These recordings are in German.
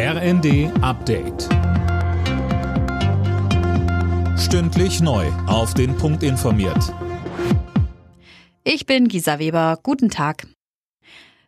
RND Update. Stündlich neu. Auf den Punkt informiert. Ich bin Gisa Weber. Guten Tag.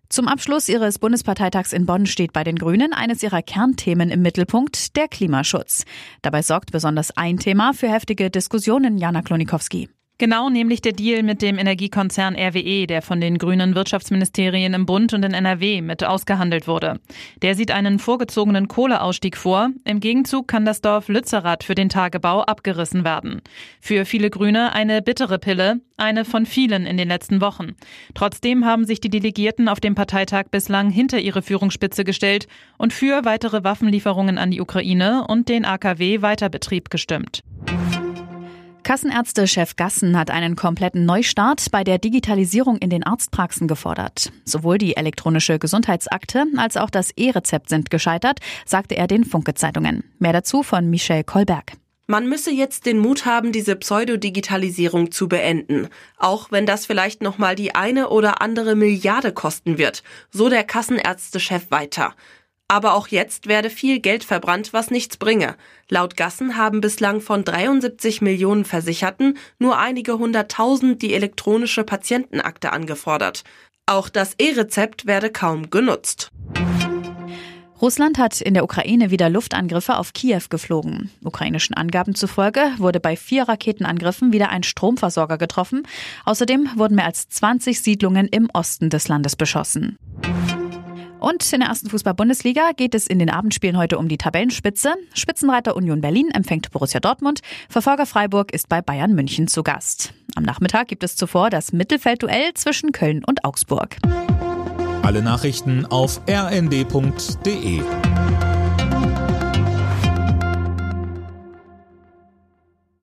Zum Abschluss ihres Bundesparteitags in Bonn steht bei den Grünen eines ihrer Kernthemen im Mittelpunkt, der Klimaschutz. Dabei sorgt besonders ein Thema für heftige Diskussionen, Jana Klonikowski. Genau, nämlich der Deal mit dem Energiekonzern RWE, der von den grünen Wirtschaftsministerien im Bund und in NRW mit ausgehandelt wurde. Der sieht einen vorgezogenen Kohleausstieg vor. Im Gegenzug kann das Dorf Lützerath für den Tagebau abgerissen werden. Für viele Grüne eine bittere Pille, eine von vielen in den letzten Wochen. Trotzdem haben sich die Delegierten auf dem Parteitag bislang hinter ihre Führungsspitze gestellt und für weitere Waffenlieferungen an die Ukraine und den AKW-Weiterbetrieb gestimmt. Kassenärzte-Chef Gassen hat einen kompletten Neustart bei der Digitalisierung in den Arztpraxen gefordert. Sowohl die elektronische Gesundheitsakte als auch das E-Rezept sind gescheitert, sagte er den Funke-Zeitungen. Mehr dazu von Michel Kolberg. Man müsse jetzt den Mut haben, diese Pseudodigitalisierung zu beenden, auch wenn das vielleicht noch mal die eine oder andere Milliarde kosten wird, so der Kassenärzte-Chef weiter. Aber auch jetzt werde viel Geld verbrannt, was nichts bringe. Laut Gassen haben bislang von 73 Millionen Versicherten nur einige hunderttausend die elektronische Patientenakte angefordert. Auch das E-Rezept werde kaum genutzt. Russland hat in der Ukraine wieder Luftangriffe auf Kiew geflogen. Ukrainischen Angaben zufolge wurde bei vier Raketenangriffen wieder ein Stromversorger getroffen. Außerdem wurden mehr als 20 Siedlungen im Osten des Landes beschossen. Und in der ersten Fußball-Bundesliga geht es in den Abendspielen heute um die Tabellenspitze. Spitzenreiter Union Berlin empfängt Borussia Dortmund. Verfolger Freiburg ist bei Bayern München zu Gast. Am Nachmittag gibt es zuvor das Mittelfeldduell zwischen Köln und Augsburg. Alle Nachrichten auf rnd.de